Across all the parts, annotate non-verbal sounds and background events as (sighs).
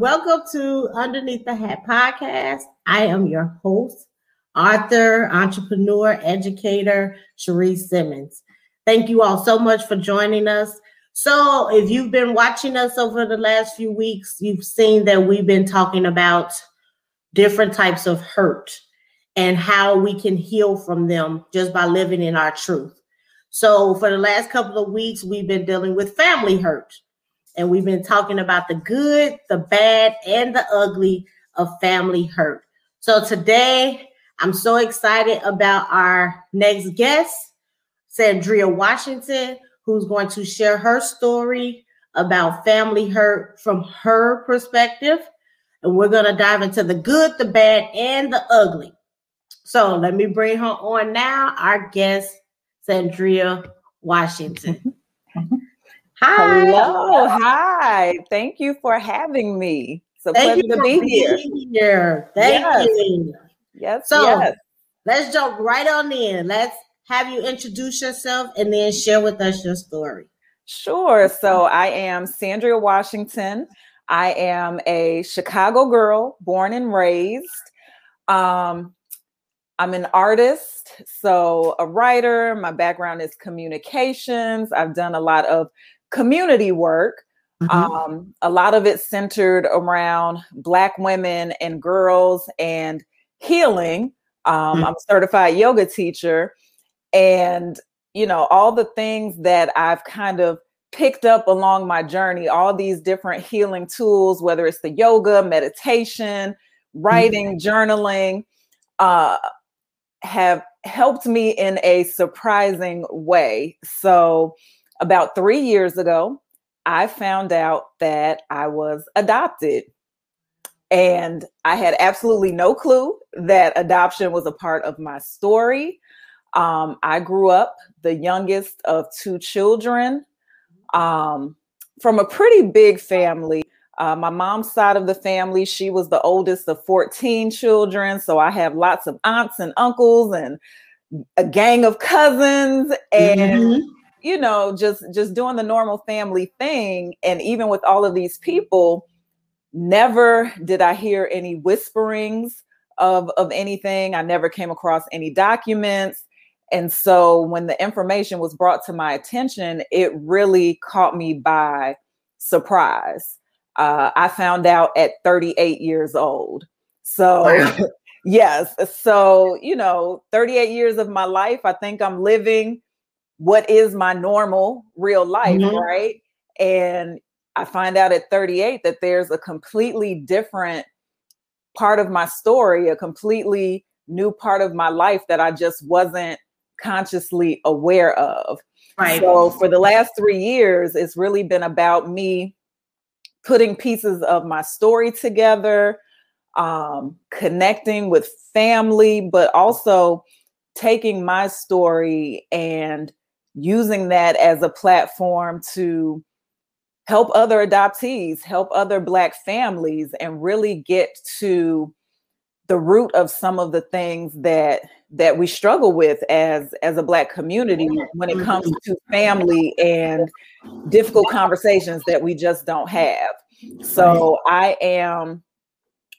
Welcome to Underneath the Hat podcast. I am your host, author, entrepreneur, educator, Cherise Simmons. Thank you all so much for joining us. So, if you've been watching us over the last few weeks, you've seen that we've been talking about different types of hurt and how we can heal from them just by living in our truth. So, for the last couple of weeks, we've been dealing with family hurt and we've been talking about the good, the bad, and the ugly of family hurt. So today, I'm so excited about our next guest, Sandria Washington, who's going to share her story about family hurt from her perspective. And we're going to dive into the good, the bad, and the ugly. So let me bring her on now, our guest, Sandria Washington. Mm-hmm. Mm-hmm. Hi. Hello. Hi. Thank you for having me. It's a Thank pleasure to be here. here. Thank yes. you. Yes. So yes. let's jump right on in. Let's have you introduce yourself and then share with us your story. Sure. So I am Sandria Washington. I am a Chicago girl, born and raised. Um, I'm an artist, so a writer. My background is communications. I've done a lot of community work. Mm-hmm. Um, a lot of it centered around Black women and girls and healing. Um, mm-hmm. I'm a certified yoga teacher. And, you know, all the things that I've kind of picked up along my journey, all these different healing tools, whether it's the yoga, meditation, mm-hmm. writing, mm-hmm. journaling, uh, have helped me in a surprising way. So, about three years ago, I found out that I was adopted. And I had absolutely no clue that adoption was a part of my story. Um, I grew up the youngest of two children um, from a pretty big family. Uh, my mom's side of the family, she was the oldest of 14 children. So I have lots of aunts and uncles and a gang of cousins. And mm-hmm you know just just doing the normal family thing and even with all of these people never did i hear any whisperings of of anything. I never came across any documents. And so when the information was brought to my attention it really caught me by surprise. Uh, i found out at 38 years old. So (laughs) yes. So you know 38 years of my life i think i'm living what is my normal real life, mm-hmm. right? And I find out at 38 that there's a completely different part of my story, a completely new part of my life that I just wasn't consciously aware of. Right. So for the last three years, it's really been about me putting pieces of my story together, um, connecting with family, but also taking my story and using that as a platform to help other adoptees, help other Black families, and really get to the root of some of the things that that we struggle with as as a black community when it mm-hmm. comes to family and difficult conversations that we just don't have. So i am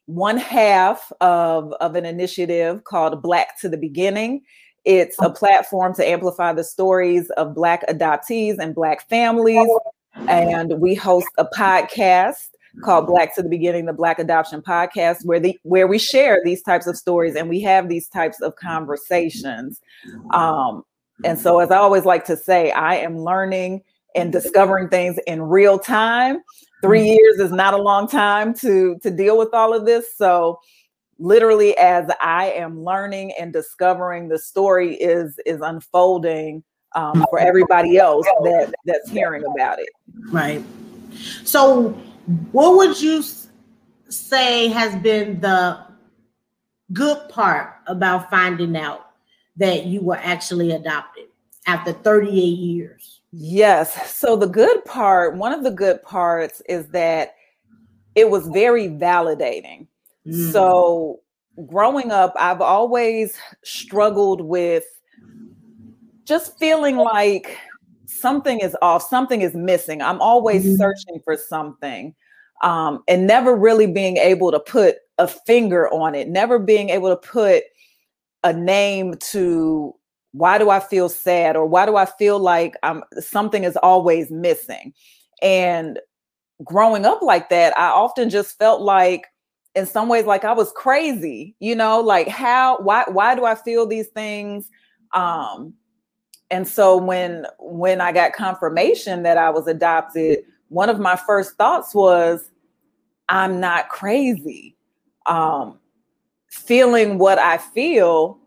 one half of of an initiative called black to the beginning it's a platform to amplify the stories of Black adoptees and Black families. And we host a podcast called Black to the Beginning, the Black Adoption Podcast, where the where we share these types of stories and we have these types of conversations. Um, and so, as I always like to say, I am learning and discovering things in real time. Three years is not a long time to to deal with all of this. So literally as I am learning and discovering the story is is unfolding um, for everybody else that that's hearing about it. Right. So, what would you say has been the good part about finding out that you were actually adopted after 38 years? Yes. So the good part, one of the good parts is that it was very validating Mm. So growing up, I've always struggled with just feeling like something is off, something is missing. I'm always mm-hmm. searching for something. um, and never really being able to put a finger on it, never being able to put a name to why do I feel sad or why do I feel like I'm something is always missing. And growing up like that, I often just felt like in some ways like I was crazy, you know, like how why why do I feel these things? Um and so when when I got confirmation that I was adopted, one of my first thoughts was I'm not crazy. Um feeling what I feel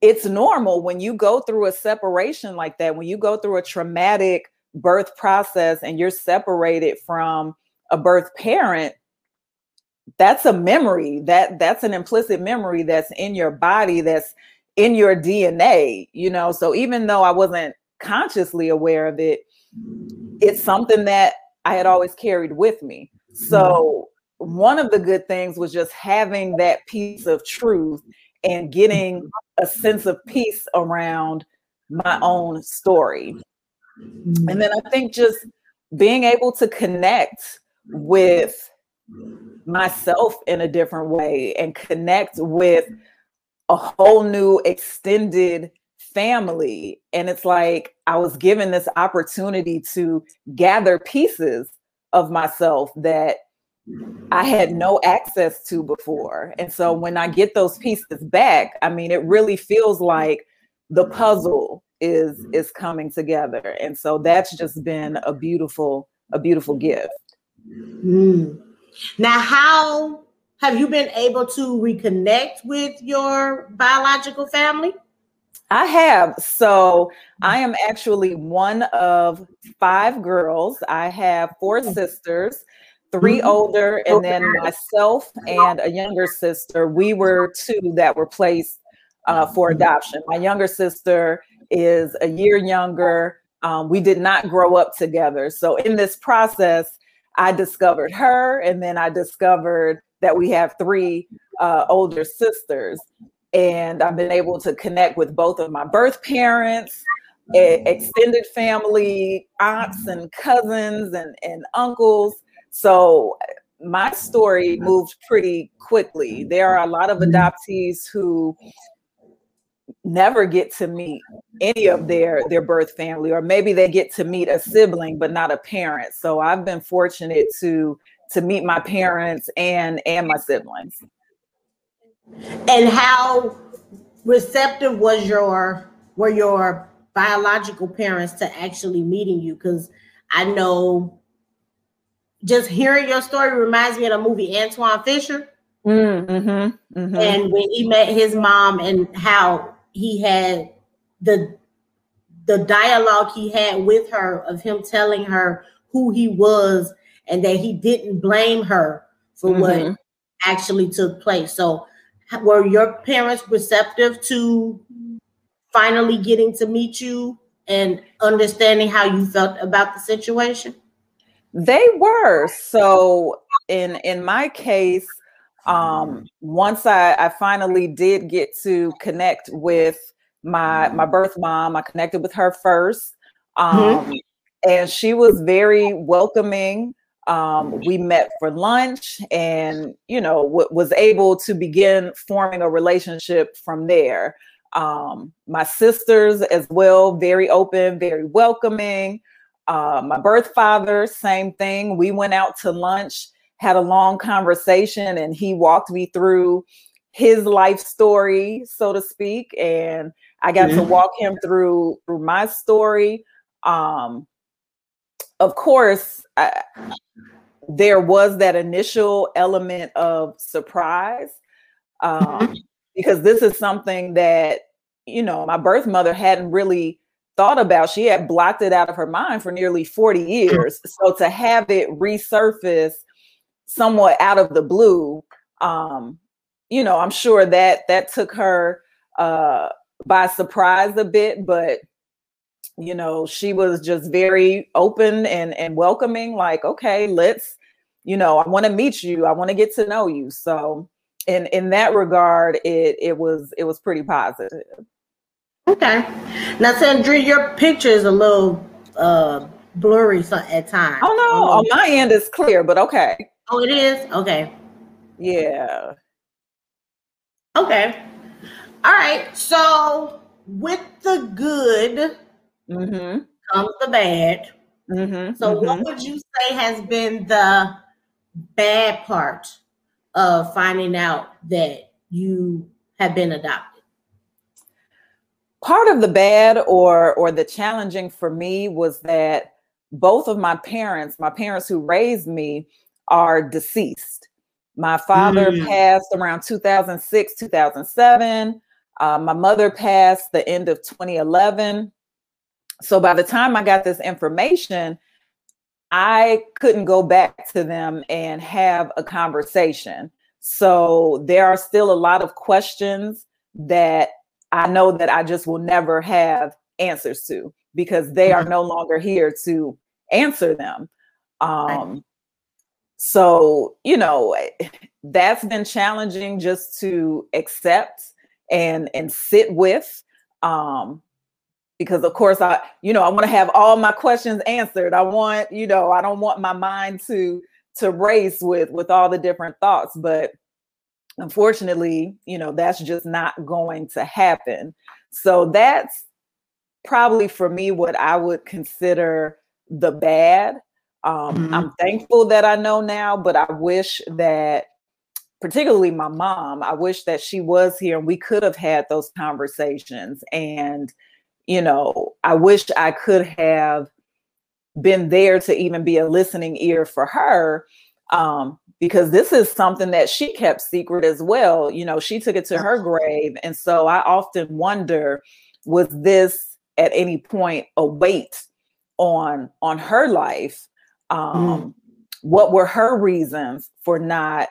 it's normal when you go through a separation like that, when you go through a traumatic birth process and you're separated from a birth parent, that's a memory that that's an implicit memory that's in your body that's in your dna you know? So even though i wasn't consciously aware of it it's something that i had always carried with me. So mm-hmm. one of the good things was just having that piece of truth and getting a sense of peace around my own story. Mm-hmm. And then i think just being able to connect with myself in a different way and connect with a whole new extended family. And it's like I was given this opportunity to gather pieces of myself that I had no access to before. And so when I get those pieces back, I mean, it really feels like the puzzle is is coming together. And so that's just been a beautiful, a beautiful gift. Mm. Now, how have you been able to reconnect with your biological family? I have. So I am actually one of five girls. I have four sisters, 3 mm-hmm. older, and then myself and a younger sister. We were two that were placed uh, for adoption. My younger sister is a year younger. Um, we did not grow up together. So in this process, I discovered her, and then I discovered that we have three uh, older sisters. And I've been able to connect with both of my birth parents, extended family, aunts and cousins and, and uncles. So my story moved pretty quickly. There are a lot of adoptees who never get to meet any of their their birth family or maybe they get to meet a sibling but not a parent. So i've been fortunate to to meet my parents and and my siblings. And how receptive was your were your biological parents to actually meeting you? Because i know just hearing your story reminds me of the movie Antwone Fisher. Mm-hmm, mm-hmm. and when he met his mom and how he had the the dialogue he had with her of him telling her who he was and that he didn't blame her for mm-hmm. what actually took place. So were your parents receptive to finally getting to meet you and understanding how you felt about the situation? They were. So in in my case, um, once I, I finally did get to connect with my my birth mom, I connected with her first, um, mm-hmm. and she was very welcoming. Um, we met for lunch, and you know w- was able to begin forming a relationship from there. Um, my sisters as well, very open, very welcoming. Uh, my birth father, same thing. We went out to lunch had a long conversation and he walked me through his life story, so to speak. And I got mm-hmm. to walk him through through my story. Um, of course, I, there was that initial element of surprise um, mm-hmm. because this is something that you know my birth mother hadn't really thought about. She had blocked it out of her mind for nearly 40 years. So to have it resurface somewhat out of the blue um you know i'm sure that that took her uh by surprise a bit but you know she was just very open and and welcoming like okay let's you know i want to meet you i want to get to know you. So in in that regard it it was it was pretty positive. Okay. Now sandra your picture is a little uh blurry at times. Oh no, on my end it's clear, but okay. Oh, it is? Okay. Yeah. Okay. All right. So with the good mm-hmm. comes the bad. Mm-hmm. So mm-hmm. what would you say has been the bad part of finding out that you have been adopted? Part of the bad or or the challenging for me was that both of my parents, my parents who raised me, are deceased. My father mm. passed around 2006, 2007. Uh, my mother passed the end of 2011. So by the time I got this information, I couldn't go back to them and have a conversation. So there are still a lot of questions that I know that I just will never have answers to because they are mm-hmm. no longer here to answer them. Um, so, you know, that's been challenging just to accept and and sit with. Um, because of course I, you know, I want to have all my questions answered. I want, you know, I don't want my mind to to race with with all the different thoughts, but unfortunately, you know, that's just not going to happen. So that's probably for me what I would consider the bad. Um, mm-hmm. I'm thankful that I know now, but I wish that, particularly my mom, I wish that she was here and we could have had those conversations. And, you know, I wish I could have been there to even be a listening ear for her. Um, because this is something that she kept secret as well. You know, she took it to her grave. And so I often wonder was this at any point a weight on on her life um, mm. what were her reasons for not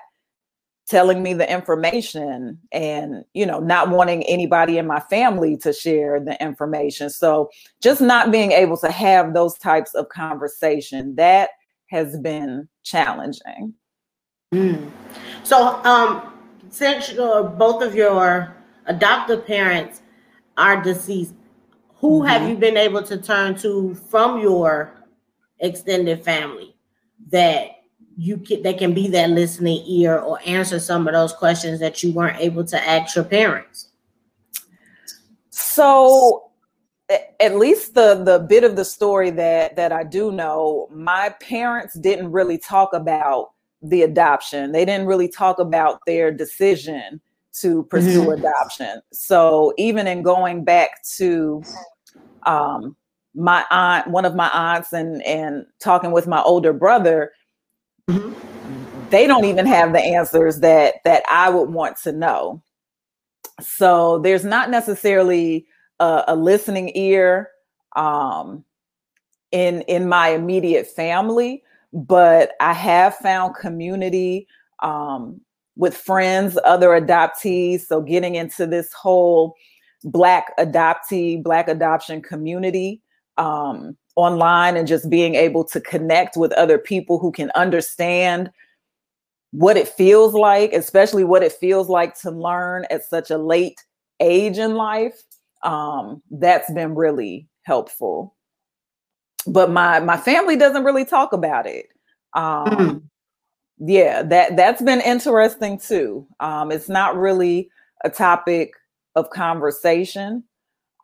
telling me the information and you know not wanting anybody in my family to share the information so just not being able to have those types of conversation that has been challenging mm. so um since your, both of your adoptive parents are deceased who mm-hmm. have you been able to turn to from your extended family that you can they can be that listening ear or answer some of those questions that you weren't able to ask your parents? So at least the the bit of the story that that I do know my parents didn't really talk about the adoption. They didn't really talk about their decision to pursue mm-hmm. adoption. So even in going back to um my aunt, one of my aunts, and and talking with my older brother, mm-hmm. they don't even have the answers that that I would want to know. So there's not necessarily a, a listening ear um, in in my immediate family, but I have found community um, with friends, other adoptees. So getting into this whole Black adoptee, Black adoption community um, online and just being able to connect with other people who can understand what it feels like, especially what it feels like to learn at such a late age in life. Um, that's been really helpful. But my my family doesn't really talk about it. Um, mm. Yeah, that that's been interesting too. Um, it's not really a topic of conversation.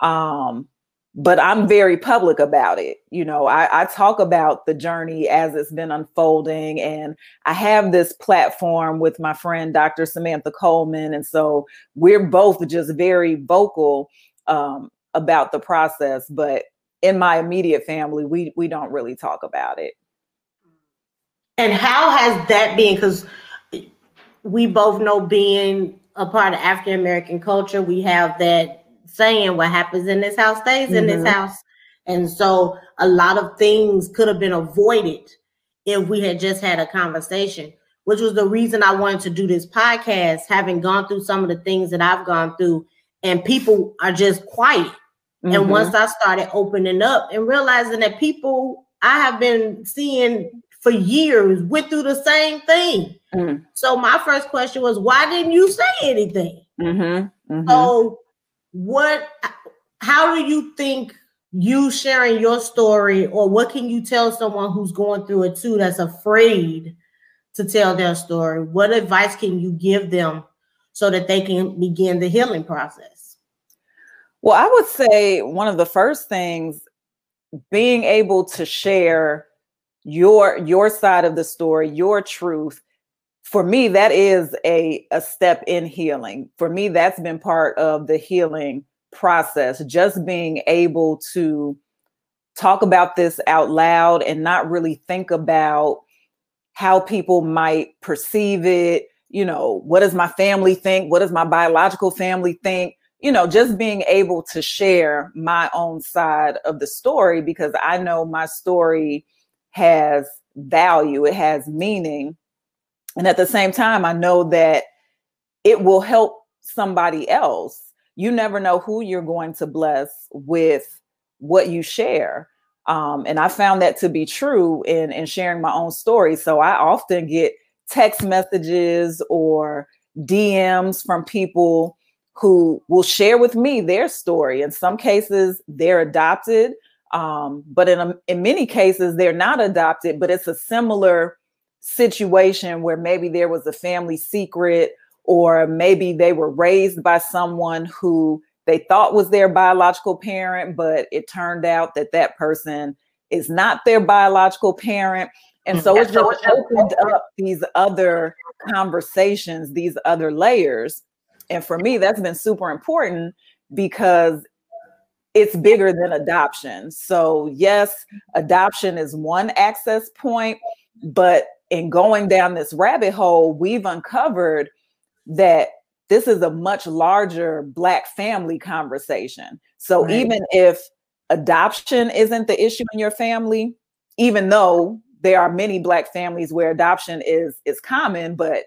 Um, but I'm very public about it. You know, I, I, talk about the journey as it's been unfolding, and I have this platform with my friend Dr. Samantha Coleman, and so we're both just very vocal um, about the process. But in my immediate family, we we don't really talk about it. And how has that been? Because we both know being a part of African American culture, we have that saying what happens in this house stays in mm-hmm. this house. And so a lot of things could have been avoided if we had just had a conversation, which was the reason I wanted to do this podcast, having gone through some of the things that I've gone through, and people are just quiet. Mm-hmm. And once I started opening up and realizing that people I have been seeing for years went through the same thing. Mm-hmm. So my first question was, why didn't you say anything? Mm-hmm. Mm-hmm. So what how do you think you sharing your story, or what can you tell someone who's going through it too that's afraid to tell their story? What advice can you give them so that they can begin the healing process? Well, I would say one of the first things being able to share your your side of the story, your truth for me that is a a step in healing. For me that's been part of the healing process just being able to talk about this out loud and not really think about how people might perceive it. You know what does my family think? What does my biological family think? You know just being able to share my own side of the story because i know my story has value. It has meaning and at the same time i know that it will help somebody else you never know who you're going to bless with what you share. Um, and I found that to be true in, in sharing my own story. So I often get text messages or DMs from people who will share with me their story. In some cases, they're adopted, um, but in, a, in many cases, they're not adopted, but it's a similar situation where maybe there was a family secret or maybe they were raised by someone who they thought was their biological parent, but it turned out that that person is not their biological parent. And mm, so it just opened up these other conversations, these other layers. And for me, that's been super important because it's bigger than adoption. So, yes, adoption is one access point, but in going down this rabbit hole, we've uncovered that this is a much larger black family conversation. So right. even if adoption isn't the issue in your family, even though there are many black families where adoption is is common, but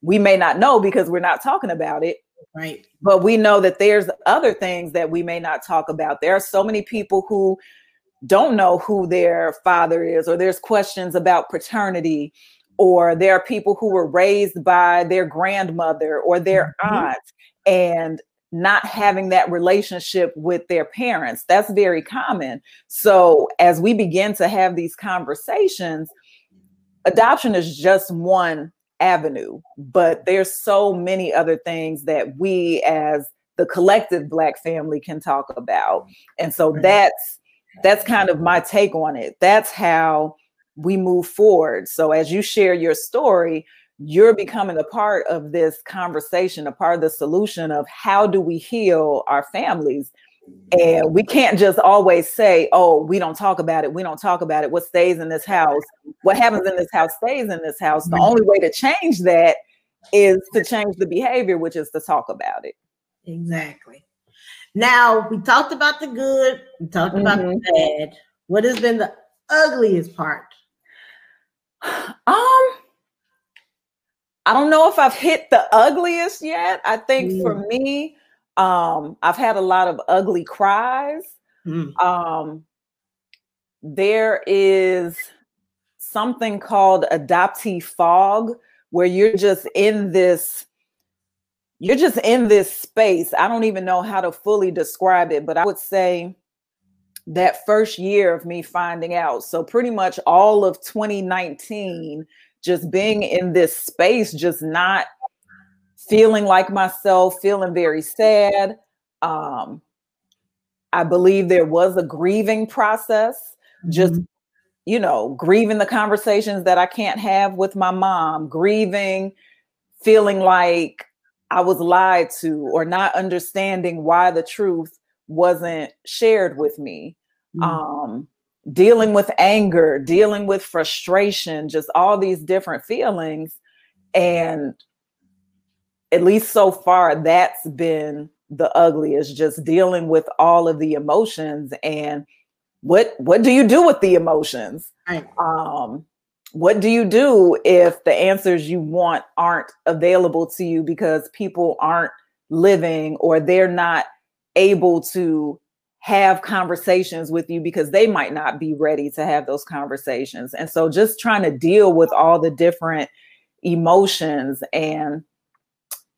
we may not know because we're not talking about it. Right. But we know that there's other things that we may not talk about. There are so many people who don't know who their father is, or there's questions about paternity or there are people who were raised by their grandmother or their mm-hmm. aunt and not having that relationship with their parents. That's very common. So, as we begin to have these conversations, adoption is just one avenue, but there's so many other things that we as the collective black family can talk about. And so that's that's kind of my take on it. That's how we move forward. So as you share your story, you're becoming a part of this conversation, a part of the solution of how do we heal our families. And we can't just always say, oh, we don't talk about it. We don't talk about it. What stays in this house, what happens in this house stays in this house. The mm-hmm. only way to change that is to change the behavior, which is to talk about it. Exactly. Now, we talked about the good, we talked mm-hmm. about the mm-hmm. bad. What has been the ugliest part (sighs) um, I don't know if I've hit the ugliest yet. I think mm. for me, um, I've had a lot of ugly cries. Mm. Um, there is something called adoptee fog where you're just in this you're just in this space. I don't even know how to fully describe it, but I would say that first year of me finding out. So pretty much all of 2019, just being in this space, just not feeling like myself, feeling very sad. Um, I believe there was a grieving process, just mm-hmm. you know, grieving the conversations that I can't have with my mom, grieving, feeling like I was lied to, or not understanding why the truth wasn't shared with me. Mm-hmm. Um, dealing with anger, dealing with frustration, just all these different feelings. And at least so far, that's been the ugliest, just dealing with all of the emotions and what what do you do with the emotions? Right. Um, what do you do if the answers you want aren't available to you because people aren't living or they're not able to have conversations with you because they might not be ready to have those conversations. And so just trying to deal with all the different emotions and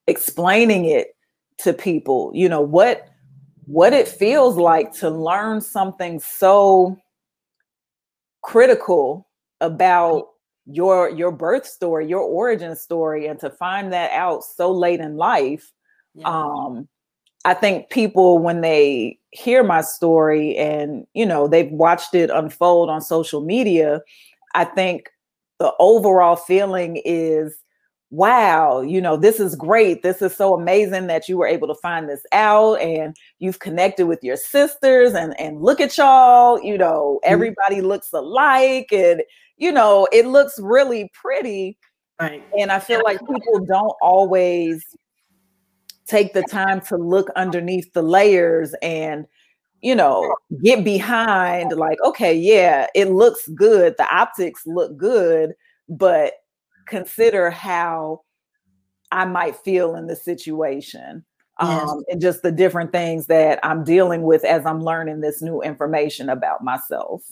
explaining it to people, you know, what what it feels like to learn something so critical about your your birth story your origin story and to find that out so late in life yeah. um i think people when they hear my story and you know they've watched it unfold on social media i think the overall feeling is wow, you know, this is great. This is so amazing that you were able to find this out and you've connected with your sisters and and look at y'all, you know, mm-hmm. everybody looks alike and you know, it looks really pretty. Right. And I feel like people don't always take the time to look underneath the layers and you know, get behind like, okay, yeah, it looks good. The optics look good, but consider how I might feel in the situation. Yes. Um, and just the different things that I'm dealing with as I'm learning this new information about myself.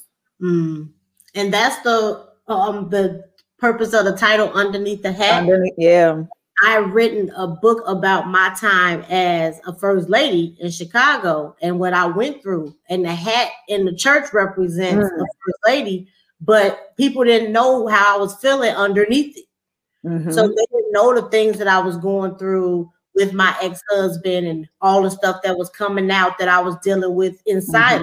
Mm. And that's the um the purpose of the title underneath the hat. Underneath, yeah. I've written a book about my time as a first lady in Chicago and what I went through. And the hat in the church represents mm. the first lady, but people didn't know how I was feeling underneath it. Mm-hmm. So they didn't know the things that I was going through with my ex-husband and all the stuff that was coming out that I was dealing with inside. Mm-hmm.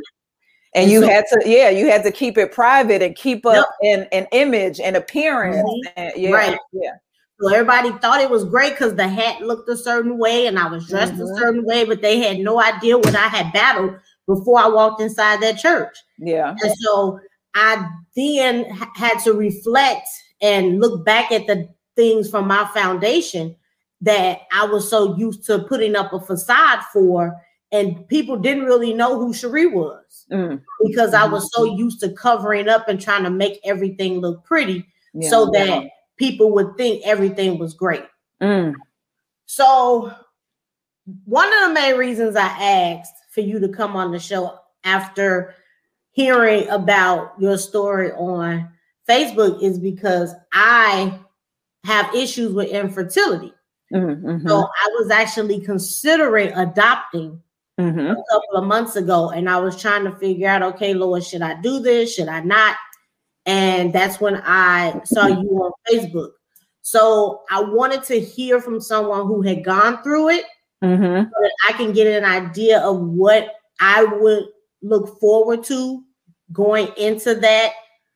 And, and, you so, had to, yeah, you had to keep it private and keep up yep. an, an image and appearance. Mm-hmm. And, yeah, right. Yeah. So everybody thought it was great because the hat looked a certain way and I was dressed mm-hmm. a certain way, but they had no idea what I had battled before I walked inside that church. Yeah. And so I then had to reflect and look back at the things from my foundation that I was so used to putting up a facade for, and people didn't really know who Cherie was mm. because I was so mm-hmm. used to covering up and trying to make everything look pretty yeah, so that people would think everything was great. Mm. So, one of the main reasons I asked for you to come on the show after hearing about your story on Facebook is because I have issues with infertility. Mm-hmm, mm-hmm. So I was actually considering adopting mm-hmm. a couple of months ago, and I was trying to figure out, okay, Lord, should I do this? Should I not? And that's when I saw you on Facebook. So I wanted to hear from someone who had gone through it, mm-hmm. so that I can get an idea of what I would look forward to going into that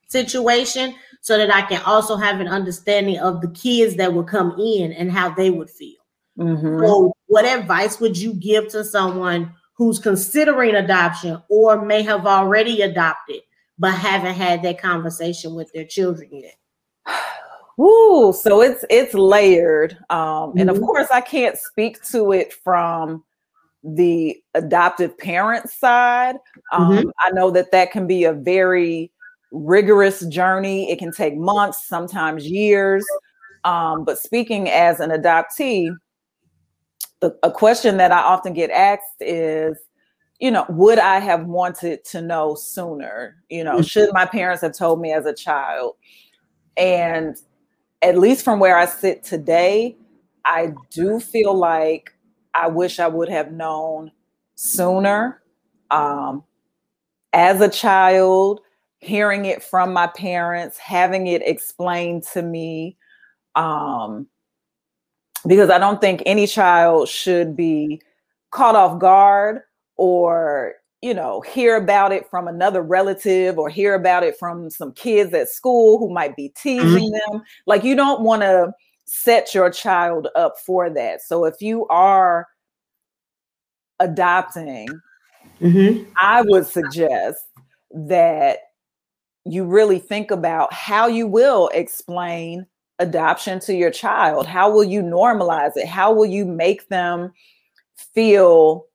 situation so that I can also have an understanding of the kids that would come in and how they would feel. Mm-hmm. So, what advice would you give to someone who's considering adoption or may have already adopted but haven't had that conversation with their children yet? (sighs) Ooh, so it's it's layered, um, mm-hmm. and of mm-hmm. course, I can't speak to it from the adoptive parent side. Um, mm-hmm. I know that that can be a very rigorous journey. It can take months, sometimes years. Um, but speaking as an adoptee, the, a question that I often get asked is, you know, would I have wanted to know sooner? You know, mm-hmm. should my parents have told me as a child? And at least from where I sit today, I do feel like I wish I would have known sooner. Um, as a child, hearing it from my parents, having it explained to me. Um, because I don't think any child should be caught off guard or, you know, hear about it from another relative or hear about it from some kids at school who might be teasing mm-hmm. them. Like, you don't want to set your child up for that. So if you are adopting, mm-hmm. I would suggest that you really think about how you will explain adoption to your child. How will you normalize it? How will you make them feel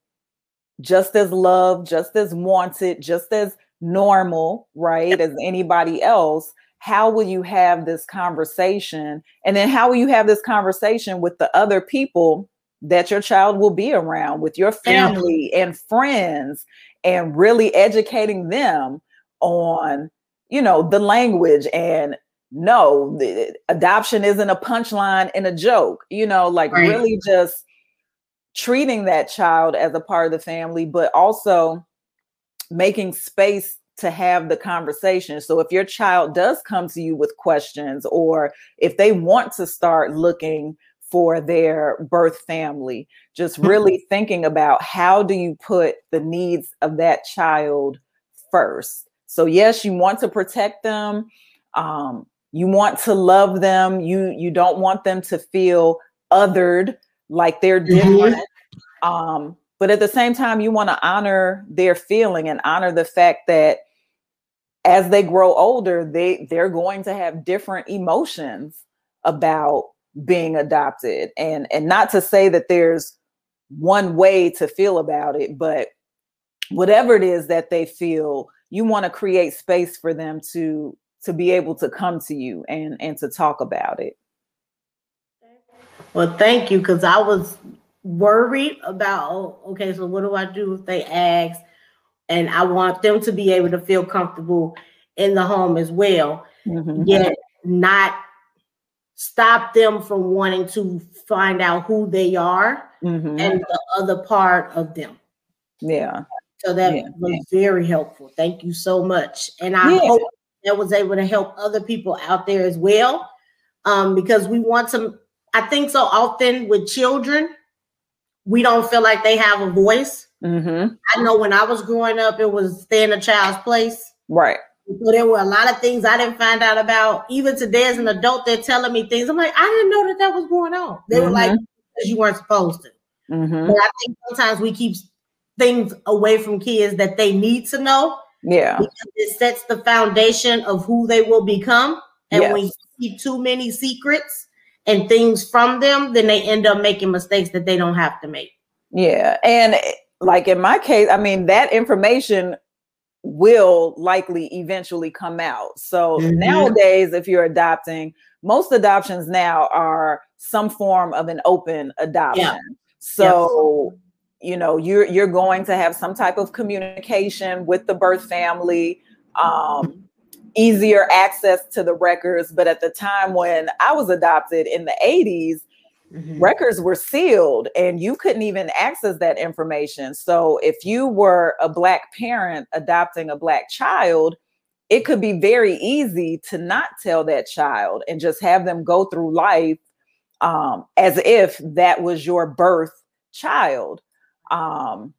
just as loved, just as wanted, just as normal, right, as anybody else? How will you have this conversation? And then how will you have this conversation with the other people that your child will be around, with your family and friends, and really educating them on you know, the language and no, the, adoption isn't a punchline in a joke, you know, like right. really just treating that child as a part of the family, but also making space to have the conversation. So if your child does come to you with questions or if they want to start looking for their birth family, just (laughs) really thinking about how do you put the needs of that child first. So yes, you want to protect them. Um, you want to love them. You you don't want them to feel othered like they're mm-hmm. different. Mm-hmm. Um, but at the same time, you want to honor their feeling and honor the fact that as they grow older, they they're going to have different emotions about being adopted. And and not to say that there's one way to feel about it, but whatever it is that they feel, you want to create space for them to to be able to come to you and and to talk about it. Well, thank you, because I was worried about oh, okay, so what do I do if they ask? And I want them to be able to feel comfortable in the home as well, mm-hmm. yet not stop them from wanting to find out who they are mm-hmm. and the other part of them. Yeah. So that yeah. was very helpful. Thank you so much. And I yeah. hope that was able to help other people out there as well. Um, because we want to, I think so often with children, we don't feel like they have a voice. Mm-hmm. I know when I was growing up, it was stay in a child's place. Right. So there were a lot of things I didn't find out about. Even today, as an adult, they're telling me things. I'm like, I didn't know that that was going on. They mm-hmm. were like, because you weren't supposed to. Mm-hmm. But I think sometimes we keep things away from kids that they need to know. Yeah. Because it sets the foundation of who they will become. And yes. when you keep too many secrets and things from them, then they end up making mistakes that they don't have to make. Yeah. And like in my case, I mean, that information will likely eventually come out. So mm-hmm. nowadays, if you're adopting, most adoptions now are some form of an open adoption. Yeah. So you know you're you're going to have some type of communication with the birth family um, easier access to the records. But at the time when i was adopted in the 80s mm-hmm. records were sealed and you couldn't even access that information. So if you were a black parent adopting a black child it could be very easy to not tell that child and just have them go through life um, as if that was your birth child um,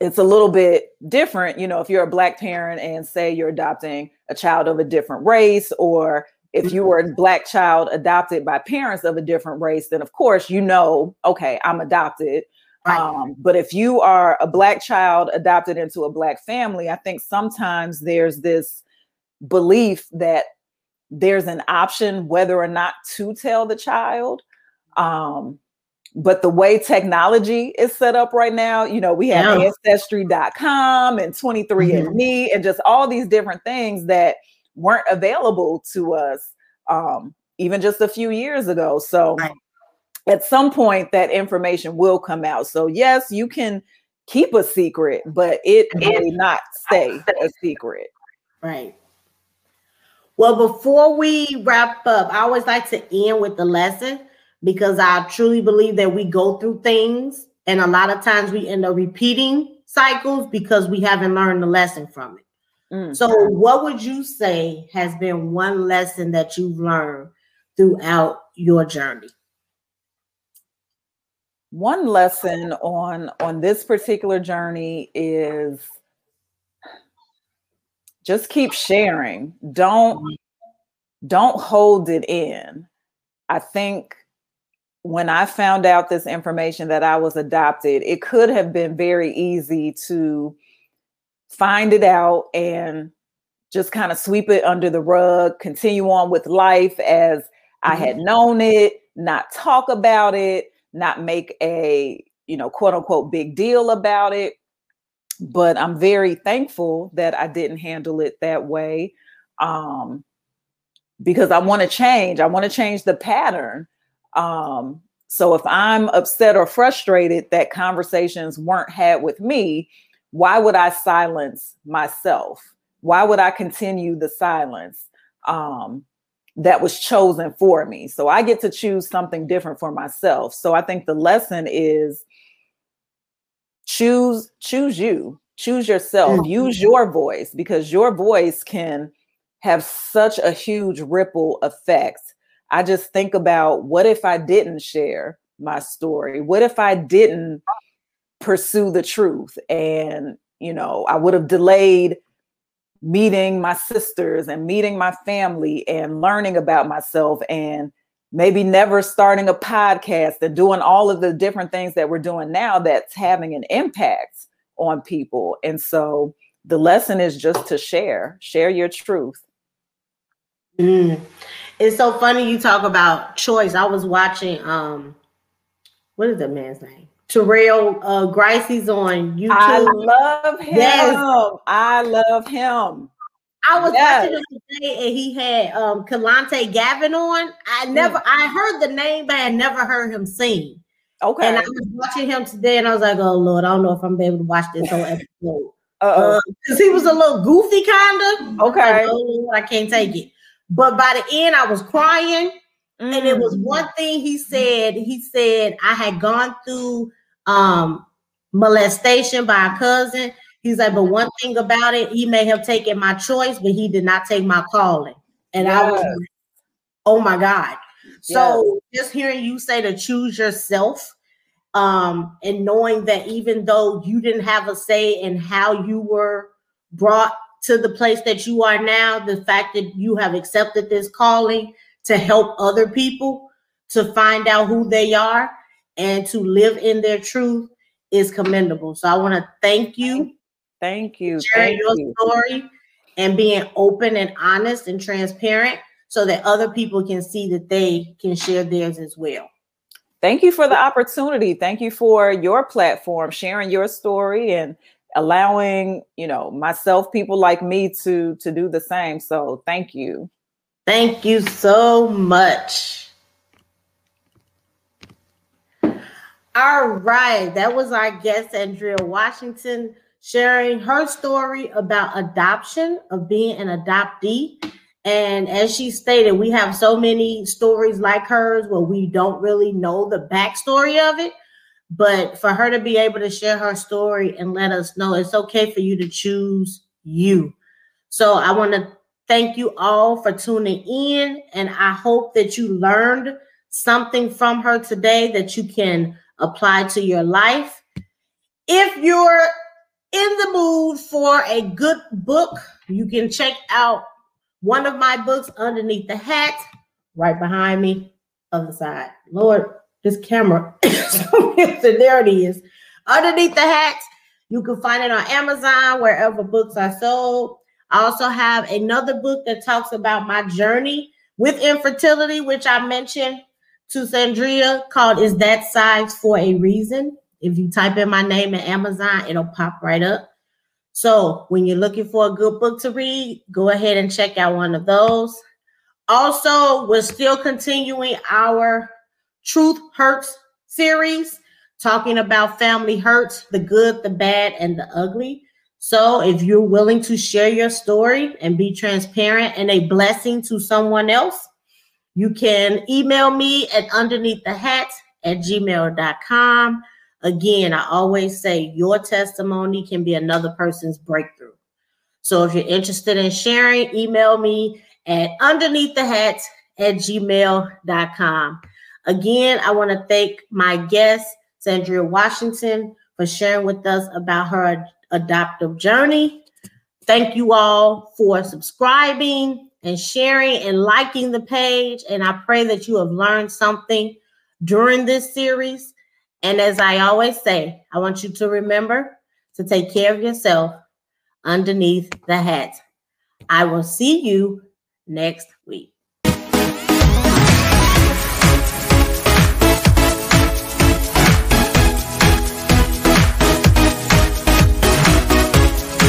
it's a little bit different, you know, if you're a black parent and say you're adopting a child of a different race, or if you were a black child adopted by parents of a different race, then of course you know, okay, I'm adopted. Right. Um, but if you are a black child adopted into a black family, I think sometimes there's this belief that there's an option whether or not to tell the child. Um, but the way technology is set up right now, you know, we have yeah. ancestry.com and 23andMe mm-hmm. and just all these different things that weren't available to us um, even just a few years ago. So right. at some point that information will come out. So yes, you can keep a secret, but it mm-hmm. will not stay a secret. Right. Well, before we wrap up, I always like to end with the lesson because I truly believe that we go through things and a lot of times we end up repeating cycles because we haven't learned the lesson from it. Mm. So, what would you say has been one lesson that you've learned throughout your journey? One lesson on on this particular journey is just keep sharing. Don't mm-hmm. don't hold it in. I think when I found out this information that I was adopted, it could have been very easy to find it out and just kind of sweep it under the rug, continue on with life as I had mm-hmm. known it, not talk about it, not make a, you know, quote unquote big deal about it. But I'm very thankful that I didn't handle it that way um, because I want to change. I want to change the pattern um, so if I'm upset or frustrated that conversations weren't had with me, why would I silence myself? Why would I continue the silence? Um, that was chosen for me. So I get to choose something different for myself. So I think the lesson is choose choose you. Choose yourself. Mm-hmm. Use your voice because your voice can have such a huge ripple effect. I just think about what if I didn't share my story? What if I didn't pursue the truth and, you know, I would have delayed meeting my sisters and meeting my family and learning about myself and maybe never starting a podcast and doing all of the different things that we're doing now that's having an impact on people. And so the lesson is just to share, share your truth. Mm. It's so funny you talk about choice. I was watching um what is the man's name? Terrell uh, Gricey's on YouTube. I love him. Yes. I love him. I was yes. watching him today and he had um Kelontae Gavin on. I never mm. I heard the name, but I never heard him sing. Okay. And I was watching him today and I was like, oh Lord, I don't know if I'm able to watch this whole (laughs) episode. Uh, because he was a little goofy, kind of. Okay. Like, oh, I can't take it. But by the end, I was crying. Mm. And it was mm. one thing he said. He said, I had gone through um, molestation by a cousin. He's like, but one thing about it, he may have taken my choice, but he did not take my calling. And yes. I was like, oh my God. So yes. just hearing you say to choose yourself, um, and knowing that even though you didn't have a say in how you were brought to the place that you are now, the fact that you have accepted this calling to help other people to find out who they are and to live in their truth is commendable. So I want to thank you. Thank you. Sharing thank your you. story and being open and honest and transparent so that other people can see that they can share theirs as well. Thank you for the opportunity. Thank you for your platform, sharing your story and allowing, you know, myself, people like me to to do the same. So thank you. Thank you so much. All right, that was our guest, Sandria Washington, sharing her story about adoption, of being an adoptee. And as she stated, we have so many stories like hers where we don't really know the backstory of it. But for her to be able to share her story and let us know it's okay for you to choose you. So I want to thank you all for tuning in. And I hope that you learned something from her today that you can apply to your life. If you're in the mood for a good book, you can check out one of my books underneath the hat, right behind me, other side. Lord, this camera. (coughs) So (laughs) there it is. Underneath the hat, you can find it on Amazon, wherever books are sold. I also have another book that talks about my journey with infertility, which I mentioned to Sandria called Is That Size for a Reason? If you type in my name in Amazon, it'll pop right up. So when you're looking for a good book to read, go ahead and check out one of those. Also, we're still continuing our Truth Hurts series, talking about family hurts, the good, the bad, and the ugly. So if you're willing to share your story and be transparent and a blessing to someone else, you can email me at underneath the hat at gmail.com. Again, I always say your testimony can be another person's breakthrough. So if you're interested in sharing, email me at underneath the hat at gmail.com. Again, I want to thank my guest, Sandria Washington, for sharing with us about her adoptive journey. Thank you all for subscribing and sharing and liking the page. And I pray that you have learned something during this series. And as I always say, I want you to remember to take care of yourself underneath the hat. I will see you next week.